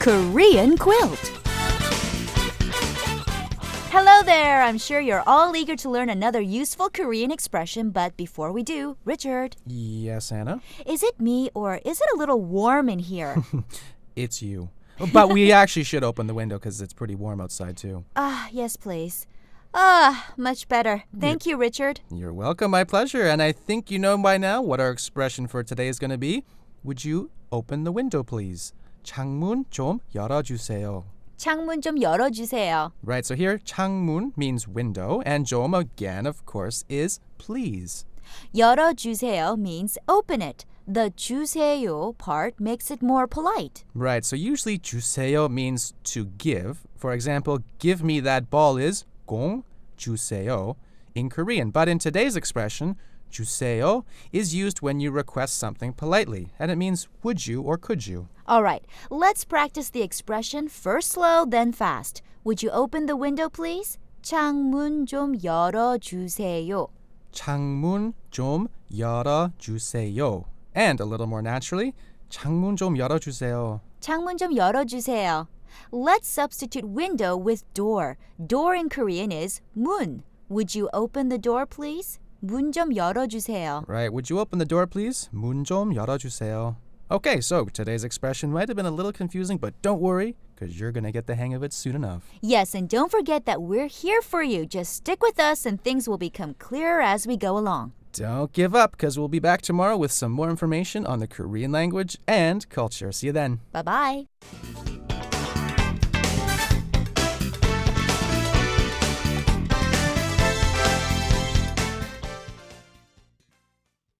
Korean quilt. Hello there. I'm sure you're all eager to learn another useful Korean expression, but before we do, Richard, Yes, Anna? is it me or is it a little warm in here? It's you. But we actually should open the window because it's pretty warm outside, too. Ah, yes, please. Ah, much better. Thank you, Richard. You're welcome, my pleasure. And I think you know by now what our expression for today is going to be. Would you open the window, please? 창문 좀 열어주세요. 창문 좀 열어주세요. Right, so here, 창문 means window, and 좀 again, of course, is please. 열어주세요 means open it. The 주세요 part makes it more polite. Right, so usually 주세요 means to give. For example, give me that ball is 공 주세요 in Korean. But in today's expression, 주세요 is used when you request something politely, and it means would you or could you. All right, let's practice the expression first slow, then fast. Would you open the window, please? 창문 좀 열어주세요. 창문 좀 열어주세요. And a little more naturally, 창문 좀 열어주세요. 창문 좀 열어주세요. Let's substitute window with door. Door in Korean is 문. Would you open the door, please? 문 좀 열어주세요. Right, would you open the door, please? 문 좀 열어주세요. Okay, so today's expression might have been a little confusing, but don't worry, because you're going to get the hang of it soon enough. Yes, and don't forget that we're here for you. Just stick with us and things will become clearer as we go along. Don't give up, because we'll be back tomorrow with some more information on the Korean language and culture. See you then. Bye bye.